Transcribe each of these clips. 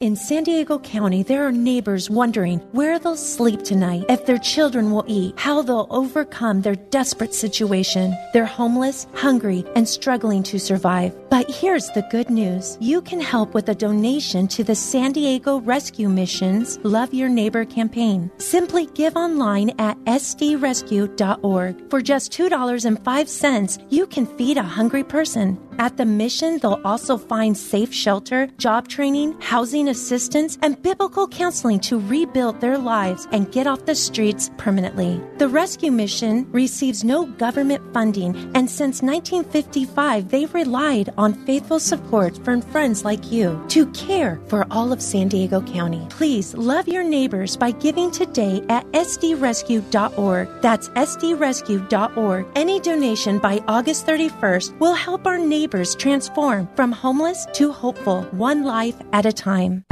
In San Diego County, there are neighbors wondering where they'll sleep tonight, if their children will eat, how they'll overcome their desperate situation. They're homeless, hungry, and struggling to survive. But here's the good news. You can help with a donation to the San Diego Rescue Mission's Love Your Neighbor campaign. Simply give online at sdrescue.org. For just $2.05, you can feed a hungry person. At the mission, they'll also find safe shelter, job training, housing assistance, and biblical counseling to rebuild their lives and get off the streets permanently. The rescue mission receives no government funding, and since 1955, they've relied on faithful support from friends like you to care for all of San Diego County. Please love your neighbors by giving today at sdrescue.org. That's sdrescue.org. Any donation by August 31st will help our neighbors transform from homeless to hopeful, one life at a time.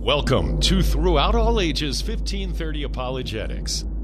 Welcome to Throughout All Ages 1530 Apologetics,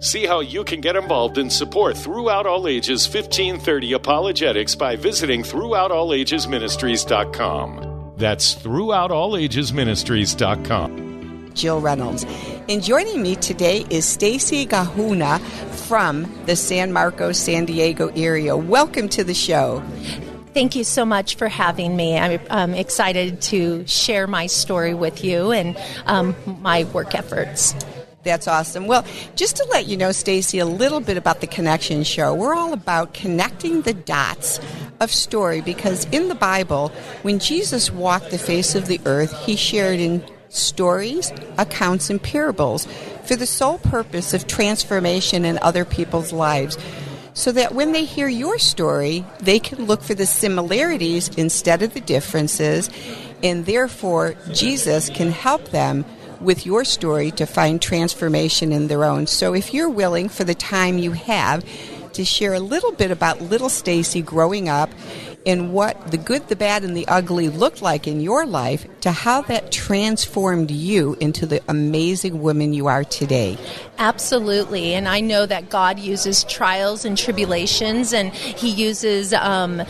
See how you can get involved in support Throughout All Ages 1530 Apologetics by visiting throughoutallagesministries.com. That's throughoutallagesministries.com. Jill Reynolds. And joining me today is Stacy Gaona from the San Marcos, San Diego area. Welcome to the show. Thank you so much for having me. I'm um, excited to share my story with you and um, my work efforts. That's awesome. Well, just to let you know, Stacy, a little bit about the Connection Show. We're all about connecting the dots of story because in the Bible, when Jesus walked the face of the earth, he shared in stories, accounts, and parables for the sole purpose of transformation in other people's lives. So that when they hear your story, they can look for the similarities instead of the differences, and therefore Jesus can help them with your story to find transformation in their own. So if you're willing for the time you have to share a little bit about little Stacy growing up and what the good, the bad, and the ugly looked like in your life to how that transformed you into the amazing woman you are today. Absolutely. And I know that God uses trials and tribulations and He uses. Um,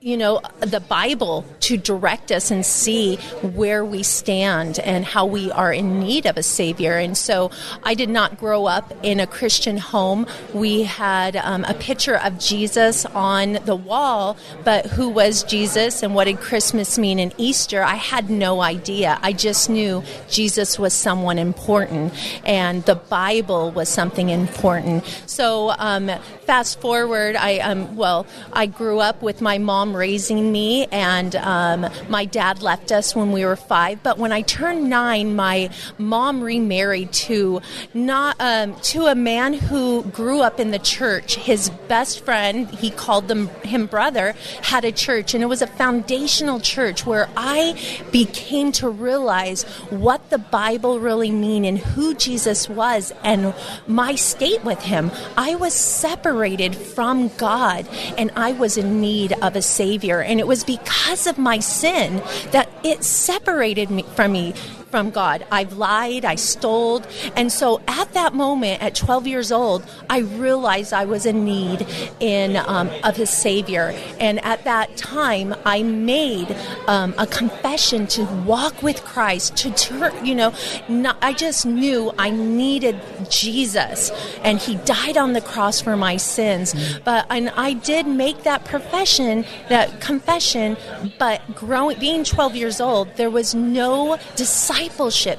you know, the Bible to direct us and see where we stand and how we are in need of a Savior. And so I did not grow up in a Christian home. We had um, a picture of Jesus on the wall, but who was Jesus and what did Christmas mean and Easter? I had no idea. I just knew Jesus was someone important and the Bible was something important. So, um, fast forward, I, um, well, I grew up with my mom raising me, and um, my dad left us when we were five. But when I turned nine, my mom remarried to not um, to a man who grew up in the church. His best friend, he called them him brother, had a church, and it was a foundational church where I became to realize what the Bible really mean and who Jesus was, and my state with Him. I was separated from God, and I was in need of a Savior. And it was because of my sin that it separated me from me from God. I've lied, I stole. And so at that moment, at 12 years old, I realized I was in need in um, of his Savior. And at that time, I made um, a confession to walk with Christ, to turn, you know, not, I just knew I needed Jesus, and He died on the cross for my sins. But and I did make that profession, that confession. But growing, being 12 years old, there was no discipleship.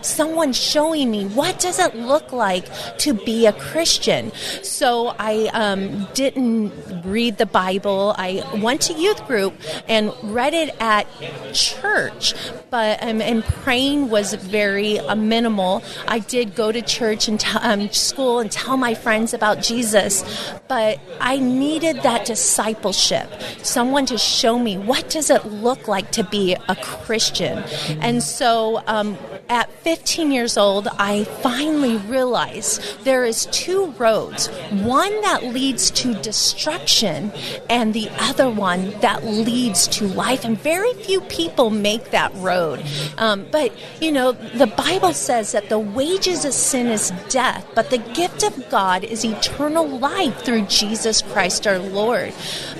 Someone showing me what does it look like to be a Christian. So I um, didn't read the Bible. I went to youth group and read it at church, but um, and praying was very uh, minimal. I did go to church and t- um, school and tell my friends about Jesus, but I needed that discipleship, someone to show me what does it look like to be a Christian. And so um, at 15 years old, I finally realized there is two roads, one that leads to destruction and the other one that leads to life. And very few people make that road. Um, but, you know, the Bible says that the wages of sin is death, but the gift of God is eternal life through Jesus Christ our Lord.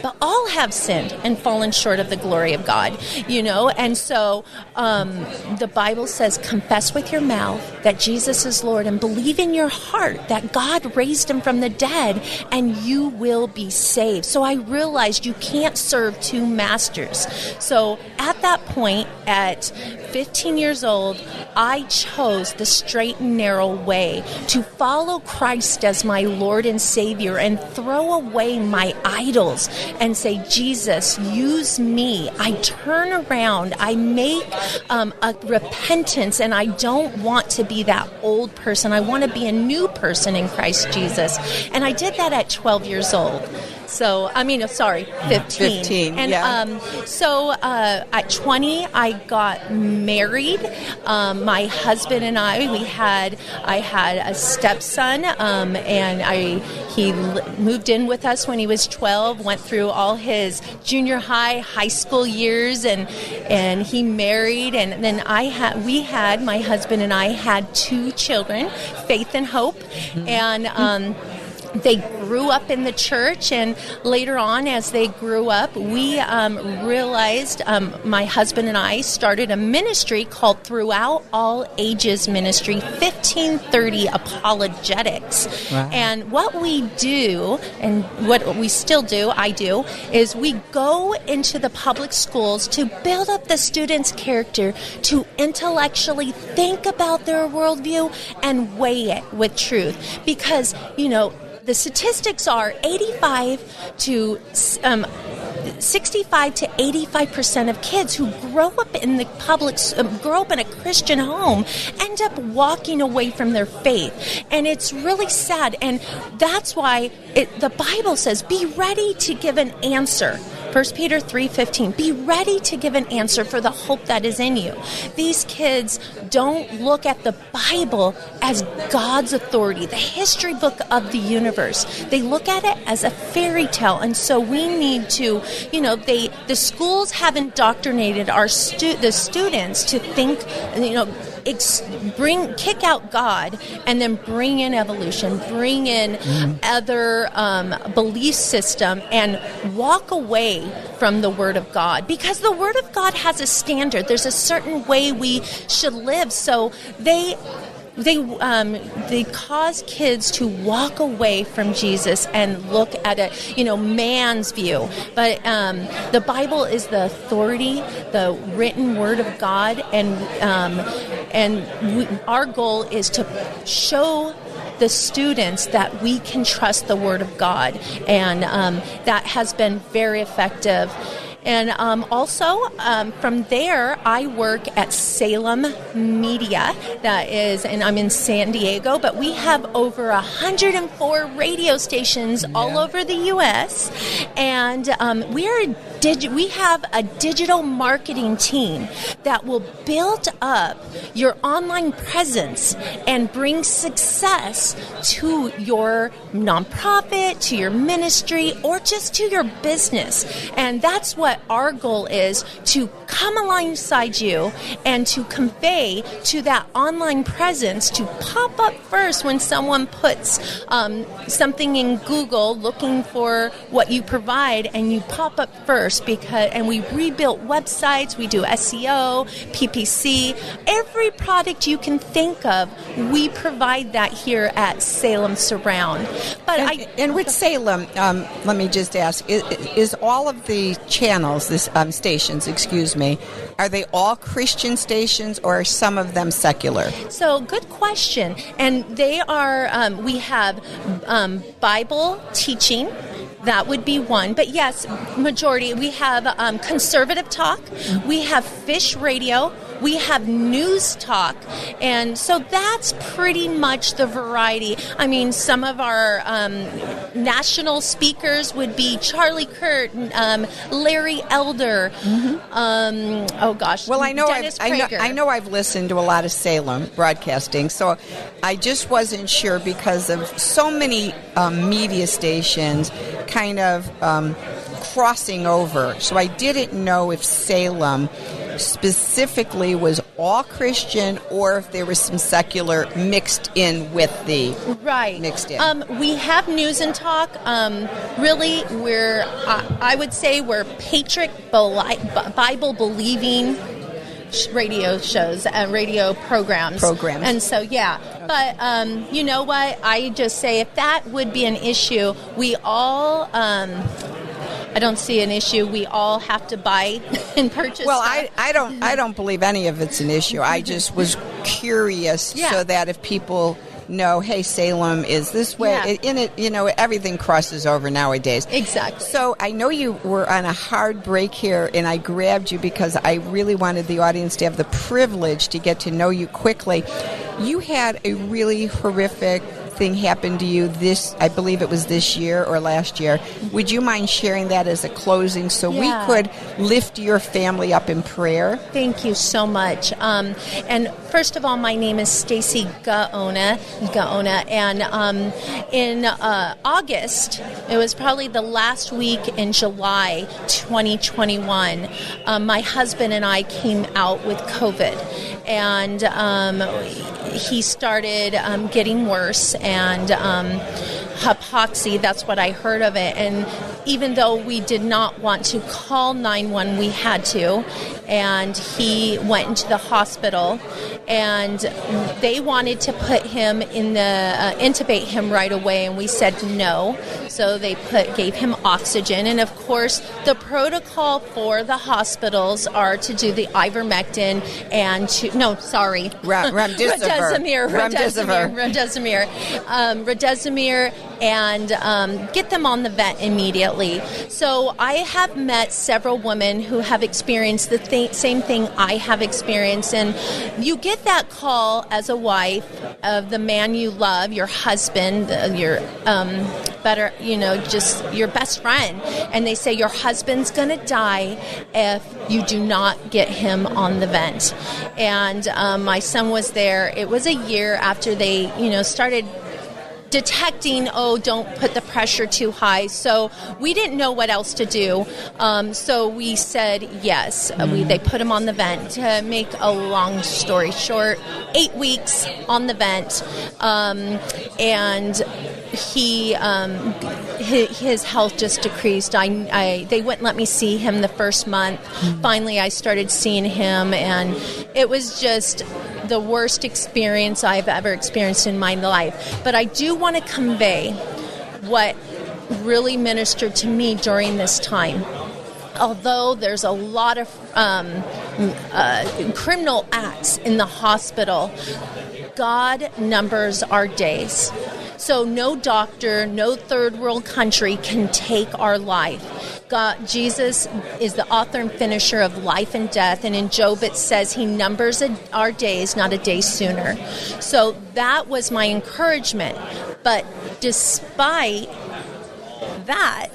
But all have sinned and fallen short of the glory of God, you know, and so um, the Bible says, confess with your mouth that Jesus is Lord and believe in your heart that God raised him from the dead and you will be saved. So I realized you can't serve two masters. So at that point, at 15 years old, I chose the straight and narrow way to follow Christ as my Lord and Savior and throw away my idols and say, Jesus, use me. I turn around, I make um, a repentance, and I don't want to be that old person. I want to be a new person in Christ Jesus. And I did that at 12 years old. So, I mean, sorry, 15. 15, and yeah. um, so uh, at 20, I got married. Um, my husband and I, we had, I had a stepson, um, and I he l- moved in with us when he was 12. Went through all his junior high, high school years, and and he married. And then I had, we had, my husband and I had two children, Faith and Hope, and. Um, they grew up in the church, and later on, as they grew up, we um, realized um, my husband and I started a ministry called Throughout All Ages Ministry 1530 Apologetics. Wow. And what we do, and what we still do, I do, is we go into the public schools to build up the students' character to intellectually think about their worldview and weigh it with truth. Because, you know, the statistics are 85 to um, 65 to 85 percent of kids who grow up in the public, um, grow up in a Christian home, end up walking away from their faith, and it's really sad. And that's why it, the Bible says, "Be ready to give an answer." 1 Peter 3:15 Be ready to give an answer for the hope that is in you. These kids don't look at the Bible as God's authority, the history book of the universe. They look at it as a fairy tale and so we need to, you know, they the schools have indoctrinated our stu- the students to think, you know, ex- bring kick out God and then bring in evolution, bring in other um, belief system, and walk away from the Word of God because the Word of God has a standard. There's a certain way we should live. So they they um, they cause kids to walk away from Jesus and look at a you know man's view. But um, the Bible is the authority, the written Word of God, and um, and we, our goal is to show the students that we can trust the Word of God, and um, that has been very effective. And um, also um, from there, I work at Salem Media. That is, and I'm in San Diego, but we have over 104 radio stations all over the U.S. And um, we are we have a digital marketing team that will build up your online presence and bring success to your nonprofit, to your ministry, or just to your business. And that's what our goal is to come alongside you and to convey to that online presence to pop up first when someone puts um, something in Google looking for what you provide and you pop up first course, because and we rebuilt websites. We do SEO, PPC, every product you can think of. We provide that here at Salem Surround. But and, I and with Salem, um, let me just ask: is, is, all of the channels, this um, stations, excuse me, are they all Christian stations or are some of them secular? So, good question. And they are. Um, we have um, Bible teaching that would be one. But yes, majority. We have um, conservative talk. We have fish radio. We have news talk. And so that's pretty much the variety. I mean, some of our um, national speakers would be Charlie Kirk, um, Larry Elder. Mm-hmm. Um, oh gosh. Well, I know, I've, I know I know I've listened to a lot of Salem broadcasting, so I just wasn't sure because of so many um, media stations kind of um, crossing over. So I didn't know if Salem specifically was all Christian or if there was some secular mixed in with the right mixed in. Um, we have news and talk. Um, really, we're uh, I would say we're patriot Bible believing radio shows and radio programs. Programs. And so, yeah. Okay. But um, you know what? I just say if that would be an issue, we all. Um, I don't see an issue. We all have to buy and purchase. Well, I, I don't I don't believe any of it's an issue. I mm-hmm. just was curious yeah. so that if people know, hey, Salem is this way. Yeah. In it, you know, everything crosses over nowadays. Exactly. So I know you were on a hard break here, and I grabbed you because I really wanted the audience to have the privilege to get to know you quickly. You had a really horrific thing happened to you this, I believe it was this year or last year. Would you mind sharing that as a closing so yeah. we could lift your family up in prayer? Thank you so much. Um, and first of all, my name is Stacy Gaona, Gaona, and um, in uh, August, it was probably the last week in July 2021, um, my husband and I came out with COVID, and um, he started um, getting worse and um, hypoxia. That's what I heard of it. And even though we did not want to call 911, we had to. And he went into the hospital, and they wanted to put him in the uh, intubate him right away, and we said no. So they put gave him oxygen, and of course, the protocol for the hospitals are to do the ivermectin and to no, sorry, remdesivir, remdesivir, remdesivir, um, remdesivir, and um, get them on the vent immediately. So I have met several women who have experienced the same thing I have experienced, and you get that call as a wife of the man you love, your husband, uh, your um, better, you know, just your best friend, and they say your husband's going to die if you do not get him on the vent. And um, my son was there. It was a year after they, you know, started detecting, oh, don't put the pressure too high. So we didn't know what else to do. Um, so we said yes. Mm. We, they put him on the vent. To make a long story short, eight weeks on the vent. Um, and he um, his, his, health just decreased. I, I, they wouldn't let me see him the first month. Mm-hmm. Finally, I started seeing him, and it was just the worst experience I've ever experienced in my life. But I do want to convey what really ministered to me during this time. Although there's a lot of um, uh, criminal acts in the hospital, God numbers our days. So no doctor, no third world country can take our life. God, Jesus is the author and finisher of life and death, and in Job it says he numbers our days, not a day sooner. So that was my encouragement. But despite that,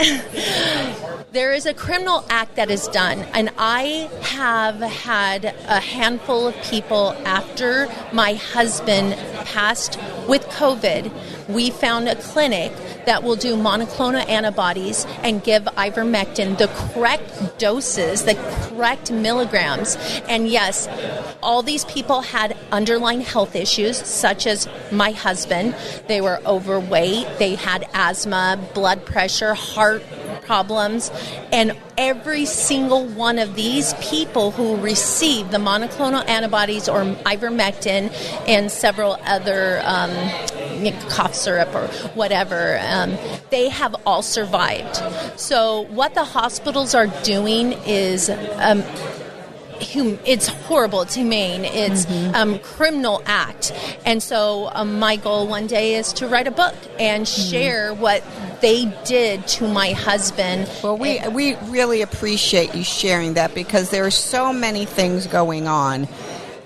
there is a criminal act that is done, and I have had a handful of people after my husband passed with COVID we found a clinic that will do monoclonal antibodies and give ivermectin the correct doses, the correct milligrams. And yes, all these people had underlying health issues, such as my husband. They were overweight, they had asthma, blood pressure, heart problems. And every single one of these people who received the monoclonal antibodies or ivermectin and several other um, cough syrup or whatever, um, they have all survived. So, what the hospitals are doing is um, hum- it's horrible. It's humane. It's mm-hmm. um, criminal act. And so um, my goal one day is to write a book and mm-hmm. share what they did to my husband. Well, we and- we really appreciate you sharing that because there are so many things going on,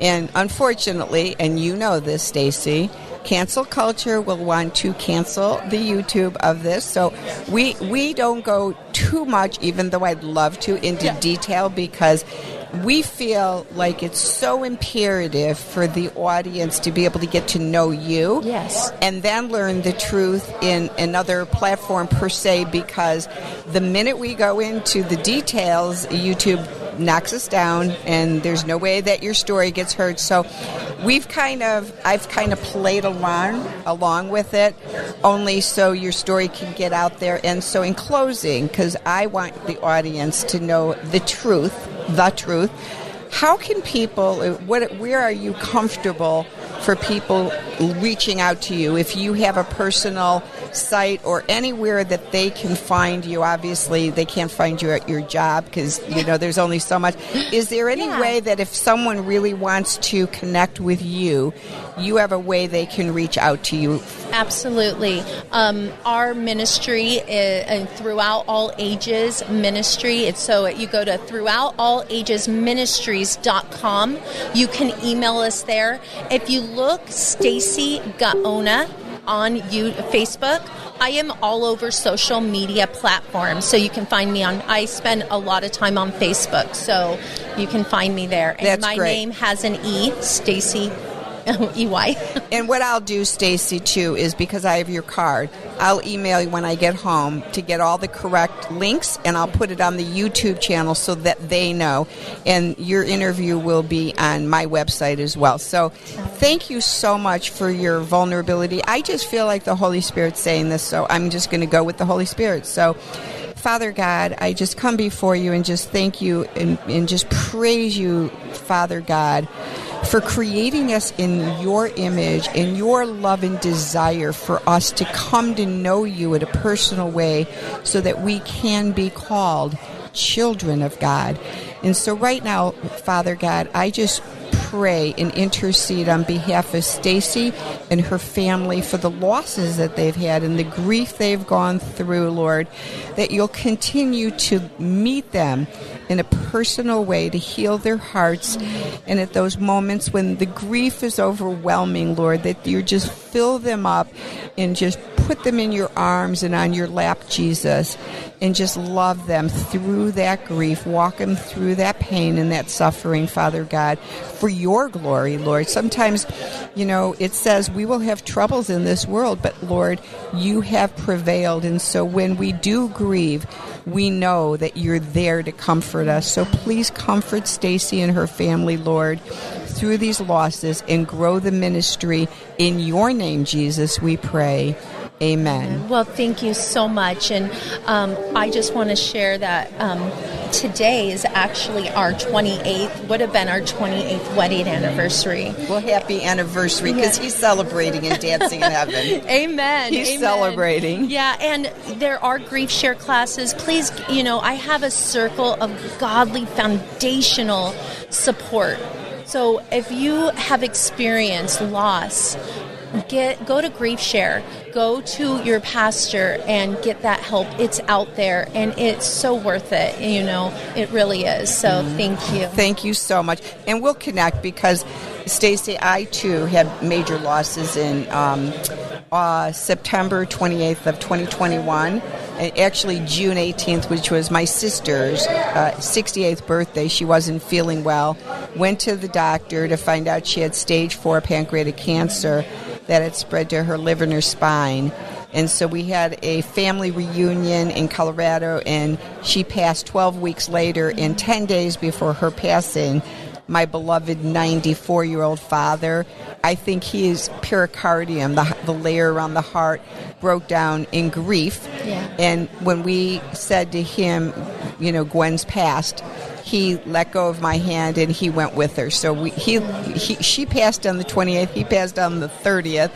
and unfortunately, and you know this, Stacy cancel culture will want to cancel the YouTube of this. So we we don't go too much, even though I'd love to, into yeah. detail because we feel like it's so imperative for the audience to be able to get to know you. Yes. And then learn the truth in another platform per se because the minute we go into the details, YouTube knocks us down and there's no way that your story gets heard. So we've kind of I've kind of played along along with it only so your story can get out there and so in closing cuz I want the audience to know the truth the truth. How can people, uh, what, where are you comfortable for people reaching out to you? If you have a personal site or anywhere that they can find you, obviously they can't find you at your job because, you know, there's only so much. Is there any yeah. way that if someone really wants to connect with you, you have a way they can reach out to you Absolutely. Um, our ministry is throughout all ages ministry. It's so you go to throughout all ages ministries.com. You can email us there. If you look Stacy Gaona on you Facebook, I am all over social media platforms, so you can find me on. I spend a lot of time on Facebook, so you can find me there. And That's my great. name has an E, Stacy EY. and what I'll do, Stacy, too, is because I have your card, I'll email you when I get home to get all the correct links, and I'll put it on the YouTube channel so that they know. And your interview will be on my website as well. So, thank you so much for your vulnerability. I just feel like the Holy Spirit's saying this, so I'm just going to go with the Holy Spirit. So. Father God, I just come before you and just thank you and, and just praise you, Father God for creating us in your image, in your love and desire for us to come to know you in a personal way so that we can be called children of God. And so, right now, Father God, I just pray and intercede on behalf of Stacy and her family for the losses that they've had and the grief they've gone through, Lord, that you'll continue to meet them in a personal way to heal their hearts. And at those moments when the grief is overwhelming, Lord, that you just fill them up and just put them in your arms and on your lap, Jesus, and just love them through that grief, walk them through that pain and that suffering, Father God, for your glory, Lord. Sometimes, you know, it says we will have troubles in this world, but Lord, you have prevailed. And so when we do grieve, we know that you're there to comfort us. So please comfort Stacy and her family, Lord, through these losses and grow the ministry. In your name, Jesus, we pray. Amen. Well, thank you so much. And um, I just want to share that um, today is actually our 28th, would have been our 28th wedding anniversary. Well, happy anniversary because yeah. he's celebrating and dancing in heaven. Amen. He's Amen. celebrating. Yeah, and there are grief share classes. Please, you know, I have a circle of godly foundational support. So if you have experienced loss, get go to grief share. Go to your pastor and get that help. It's out there and it's so worth it you know. It really is. So mm-hmm. thank you. Thank you so much. And we'll connect because stacy i too had major losses in um, uh, september 28th of 2021 actually June 18th, which was my sister's uh, 68th birthday. She wasn't feeling well. Went to the doctor to find out she had stage four pancreatic cancer that had spread to her liver and her spine. And so we had a family reunion in Colorado, and she passed 12 weeks later. And 10 days before her passing, my beloved 94 year old father. I think his pericardium, the, the layer around the heart, broke down in grief. Yeah. And when we said to him, you know, Gwen's passed, he let go of my hand and he went with her. So we, he, he, she passed on the 28th, he passed on the 30th.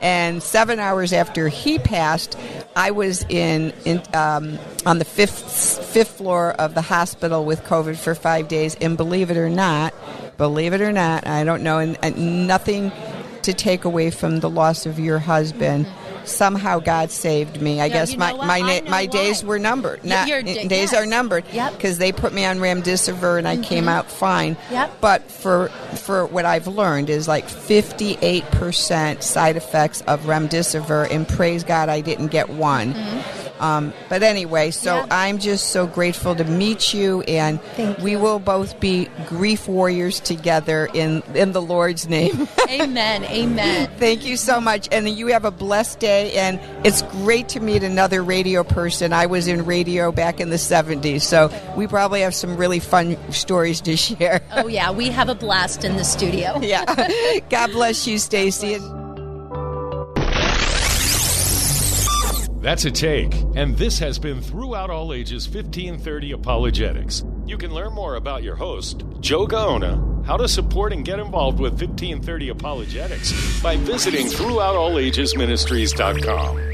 And seven hours after he passed, I was in, in um, on the fifth fifth floor of the hospital with COVID for five days. And believe it or not, believe it or not, I don't know, and, and nothing to take away from the loss of your husband. Somehow God saved me. I Yeah, guess my my na- my days were numbered. Not your da- days yes. are numbered. Yep. Because they put me on remdesivir and I came out fine. Yep. But for for what I've learned is like 58% side effects of remdesivir, and praise God I didn't get one. Um, but anyway, so Yeah. I'm just so grateful to meet you, and we will both be grief warriors together in in the Lord's name. Amen. Amen. Thank you so much, and you have a blessed day. And it's great to meet another radio person. I was in radio back in the '70s, so we probably have some really fun stories to share. Oh yeah, we have a blast in the studio. yeah. God bless you, Stacy. That's a take. And this has been Throughout All Ages 1530 Apologetics. You can learn more about your host, Joe Gaona, how to support and get involved with 1530 Apologetics by visiting throughoutallagesministries.com.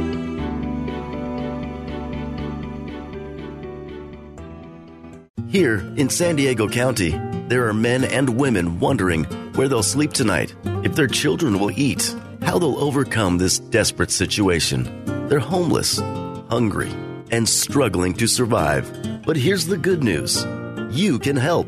Here in San Diego County, there are men and women wondering where they'll sleep tonight, if their children will eat, how they'll overcome this desperate situation. They're homeless, hungry, and struggling to survive. But here's the good news you can help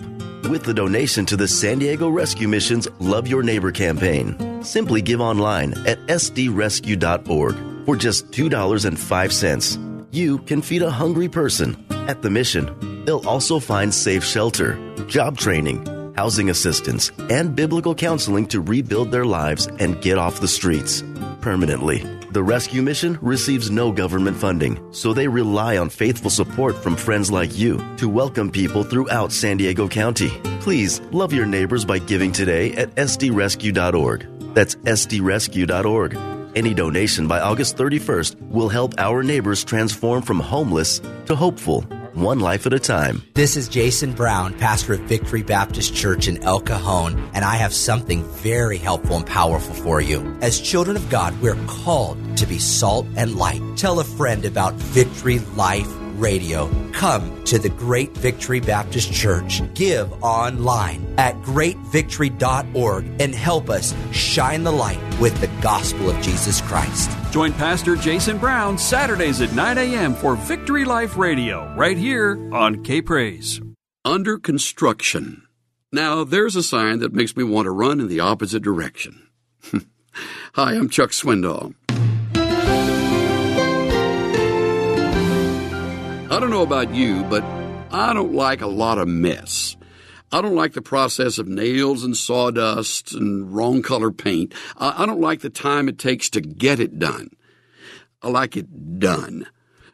with the donation to the San Diego Rescue Mission's Love Your Neighbor campaign. Simply give online at sdrescue.org for just $2.05. You can feed a hungry person at the mission. They'll also find safe shelter, job training, housing assistance, and biblical counseling to rebuild their lives and get off the streets permanently. The rescue mission receives no government funding, so they rely on faithful support from friends like you to welcome people throughout San Diego County. Please love your neighbors by giving today at sdrescue.org. That's sdrescue.org. Any donation by August 31st will help our neighbors transform from homeless to hopeful, one life at a time. This is Jason Brown, pastor of Victory Baptist Church in El Cajon, and I have something very helpful and powerful for you. As children of God, we're called to be salt and light. Tell a friend about Victory Life Radio. Come to the Great Victory Baptist Church. Give online at greatvictory.org and help us shine the light with the gospel of Jesus Christ. Join Pastor Jason Brown Saturdays at 9 a.m. for Victory Life Radio, right here on K Praise. Under construction. Now, there's a sign that makes me want to run in the opposite direction. Hi, I'm Chuck Swindoll. I don't know about you, but I don't like a lot of mess. I don't like the process of nails and sawdust and wrong color paint. I don't like the time it takes to get it done. I like it done.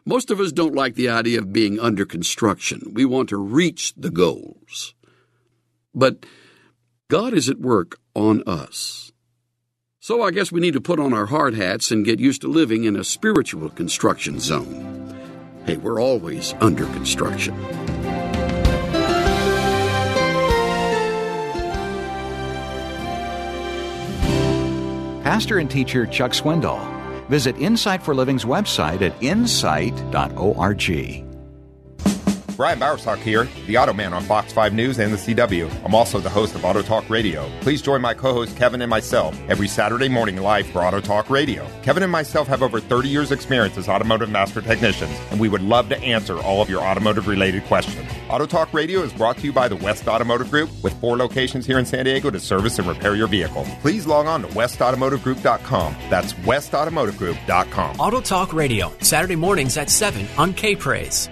Most of us don't like the idea of being under construction. We want to reach the goals. But God is at work on us. So I guess we need to put on our hard hats and get used to living in a spiritual construction zone. Hey, we're always under construction. Pastor and teacher Chuck Swindoll. Visit Insight for Living's website at insight.org. Brian Bowersock here, the Auto Man on Fox 5 News and the CW. I'm also the host of Auto Talk Radio. Please join my co-host Kevin and myself every Saturday morning live for Auto Talk Radio. Kevin and myself have over 30 years experience as automotive master technicians, and we would love to answer all of your automotive related questions. Auto Talk Radio is brought to you by the West Automotive Group with four locations here in San Diego to service and repair your vehicle. Please log on to westautomotivegroup.com. That's westautomotivegroup.com. Auto Talk Radio, Saturday mornings at 7 on K Praise.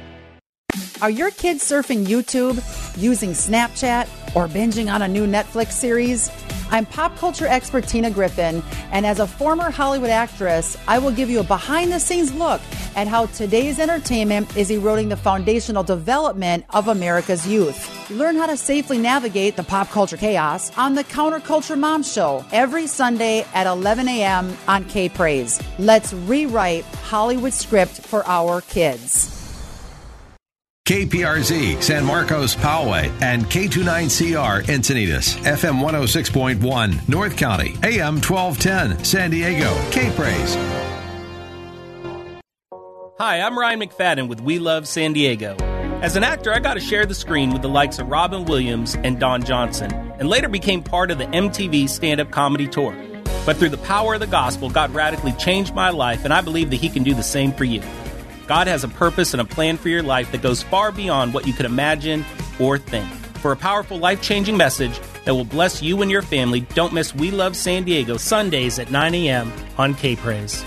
Are your kids surfing YouTube, using Snapchat, or binging on a new Netflix series? I'm pop culture expert Tina Griffin, and as a former Hollywood actress, I will give you a behind the scenes look at how today's entertainment is eroding the foundational development of America's youth. Learn how to safely navigate the pop culture chaos on the Counterculture Mom Show every Sunday at 11 a.m. on K Praise. Let's rewrite Hollywood script for our kids. KPRZ, San Marcos, Poway, and K29CR, Encinitas, FM 106.1, North County, AM 1210, San Diego, K Praise. Hi, I'm Ryan McFadden with We Love San Diego. As an actor, I got to share the screen with the likes of Robin Williams and Don Johnson, and later became part of the MTV stand up comedy tour. But through the power of the gospel, God radically changed my life, and I believe that He can do the same for you. God has a purpose and a plan for your life that goes far beyond what you could imagine or think. For a powerful, life changing message that will bless you and your family, don't miss We Love San Diego Sundays at 9 a.m. on K Praise.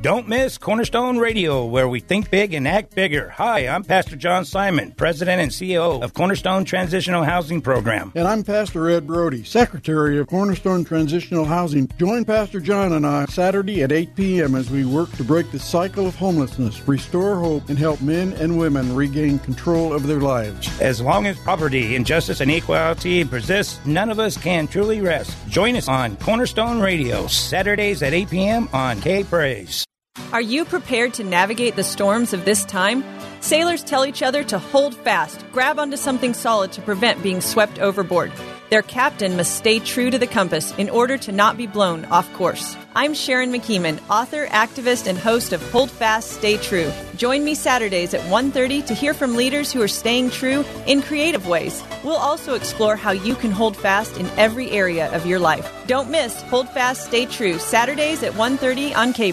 Don't miss Cornerstone Radio, where we think big and act bigger. Hi, I'm Pastor John Simon, President and CEO of Cornerstone Transitional Housing Program. And I'm Pastor Ed Brody, Secretary of Cornerstone Transitional Housing. Join Pastor John and I Saturday at 8 p.m. as we work to break the cycle of homelessness, restore hope, and help men and women regain control of their lives. As long as poverty, injustice, and equality persist, none of us can truly rest. Join us on Cornerstone Radio, Saturdays at 8 p.m. on K Praise. Are you prepared to navigate the storms of this time? Sailors tell each other to hold fast, grab onto something solid to prevent being swept overboard. Their captain must stay true to the compass in order to not be blown off course. I'm Sharon McKeeman, author, activist, and host of Hold Fast, Stay True. Join me Saturdays at 1:30 to hear from leaders who are staying true in creative ways. We'll also explore how you can hold fast in every area of your life. Don't miss Hold Fast, Stay True Saturdays at 1:30 on K